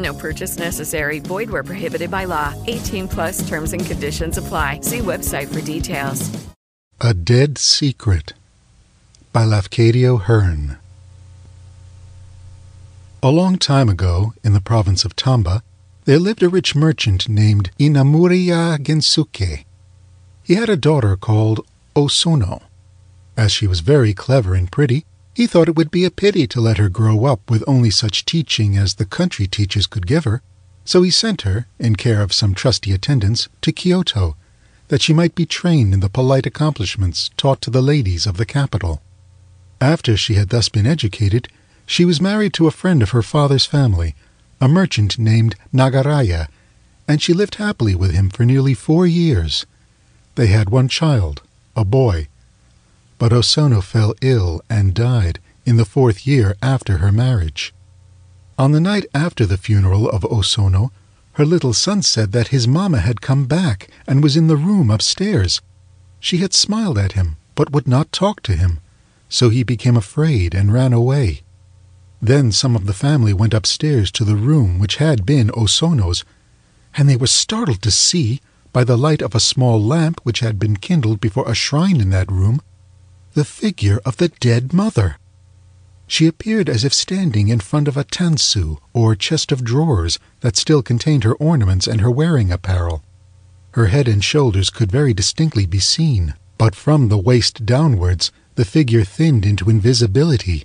No purchase necessary. Void where prohibited by law. 18 plus terms and conditions apply. See website for details. A Dead Secret by Lafcadio Hearn. A long time ago, in the province of Tamba, there lived a rich merchant named Inamuriya Gensuke. He had a daughter called Osono. As she was very clever and pretty, he thought it would be a pity to let her grow up with only such teaching as the country teachers could give her, so he sent her, in care of some trusty attendants, to Kyoto, that she might be trained in the polite accomplishments taught to the ladies of the capital. After she had thus been educated, she was married to a friend of her father's family, a merchant named Nagaraya, and she lived happily with him for nearly four years. They had one child, a boy, but Osono fell ill and died in the fourth year after her marriage. On the night after the funeral of Osono, her little son said that his mamma had come back and was in the room upstairs. She had smiled at him, but would not talk to him, so he became afraid and ran away. Then some of the family went upstairs to the room which had been Osono's, and they were startled to see, by the light of a small lamp which had been kindled before a shrine in that room, the figure of the dead mother. She appeared as if standing in front of a tansu, or chest of drawers, that still contained her ornaments and her wearing apparel. Her head and shoulders could very distinctly be seen, but from the waist downwards the figure thinned into invisibility.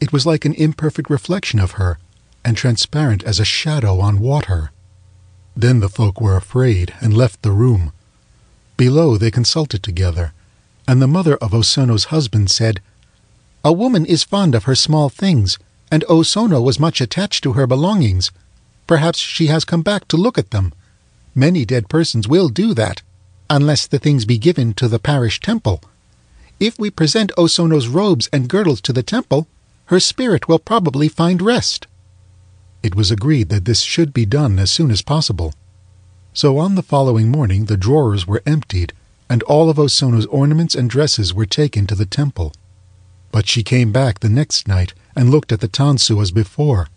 It was like an imperfect reflection of her, and transparent as a shadow on water. Then the folk were afraid and left the room. Below they consulted together, and the mother of Osono's husband said, A woman is fond of her small things, and Osono was much attached to her belongings. Perhaps she has come back to look at them. Many dead persons will do that, unless the things be given to the parish temple. If we present Osono's robes and girdles to the temple, her spirit will probably find rest. It was agreed that this should be done as soon as possible. So on the following morning the drawers were emptied, and all of Osono's ornaments and dresses were taken to the temple. But she came back the next night and looked at the tansu as before.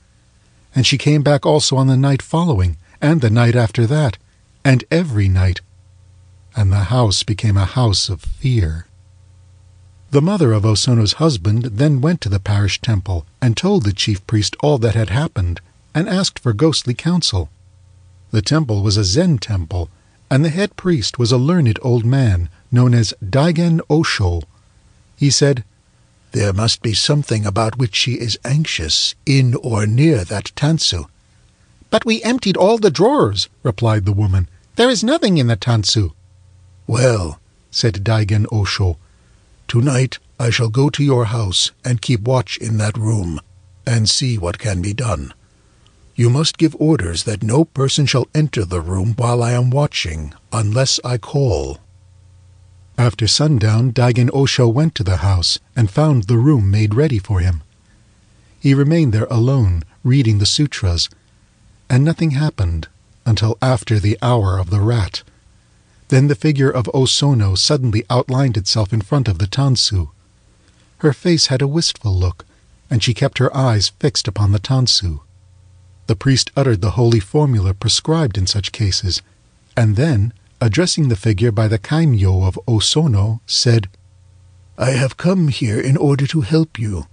And she came back also on the night following, and the night after that, and every night. And the house became a house of fear. The mother of Osono's husband then went to the parish temple and told the chief priest all that had happened, and asked for ghostly counsel. The temple was a Zen temple, and the head priest was a learned old man known as Daigen Osho. He said, There must be something about which she is anxious in or near that tansu. But we emptied all the drawers, replied the woman. There is nothing in the tansu. Well, said Daigen Osho, tonight I shall go to your house and keep watch in that room, and see what can be done. You must give orders that no person shall enter the room while I am watching, unless I call. After sundown, Daigen Osho went to the house and found the room made ready for him. He remained there alone, reading the sutras, and nothing happened until after the hour of the rat. Then the figure of Osono suddenly outlined itself in front of the Tansu. Her face had a wistful look, and she kept her eyes fixed upon the Tansu. The priest uttered the holy formula prescribed in such cases, and then, addressing the figure by the kaimyo of Osono, said, I have come here in order to help you.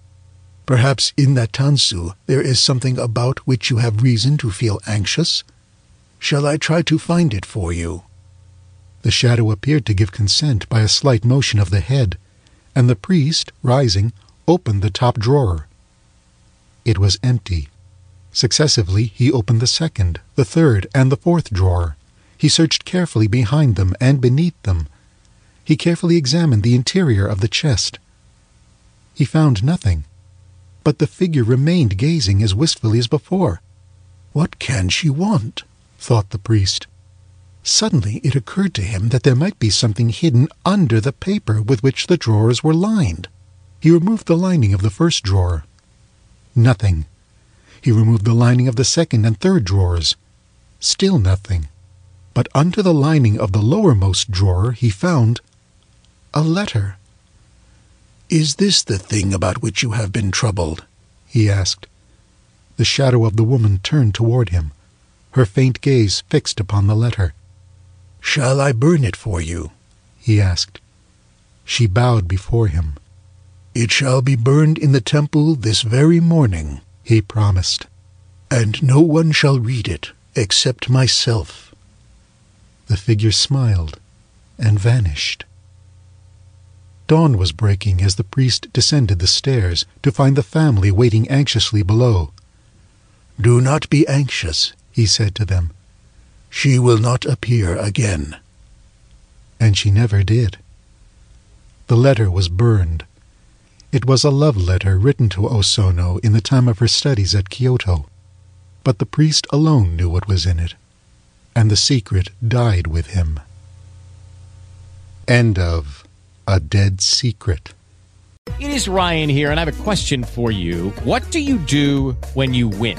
Perhaps in that Tansu there is something about which you have reason to feel anxious. Shall I try to find it for you? The shadow appeared to give consent by a slight motion of the head, and the priest, rising, opened the top drawer. It was empty. Successively he opened the second, the third, and the fourth drawer. He searched carefully behind them and beneath them. He carefully examined the interior of the chest. He found nothing, but the figure remained gazing as wistfully as before. What can she want? thought the priest. Suddenly it occurred to him that there might be something hidden under the paper with which the drawers were lined. He removed the lining of the first drawer. Nothing. He removed the lining of the second and third drawers. Still nothing. But under the lining of the lowermost drawer he found a letter. Is this the thing about which you have been troubled? he asked. The shadow of the woman turned toward him, her faint gaze fixed upon the letter. Shall I burn it for you? he asked. She bowed before him. It shall be burned in the temple this very morning, he promised, and no one shall read it except myself. The figure smiled and vanished. Dawn was breaking as the priest descended the stairs to find the family waiting anxiously below. Do not be anxious, he said to them. She will not appear again. And she never did. The letter was burned. It was a love letter written to Osono in the time of her studies at Kyoto. But the priest alone knew what was in it, and the secret died with him. End of A Dead Secret. It is Ryan here, and I have a question for you. What do you do when you win?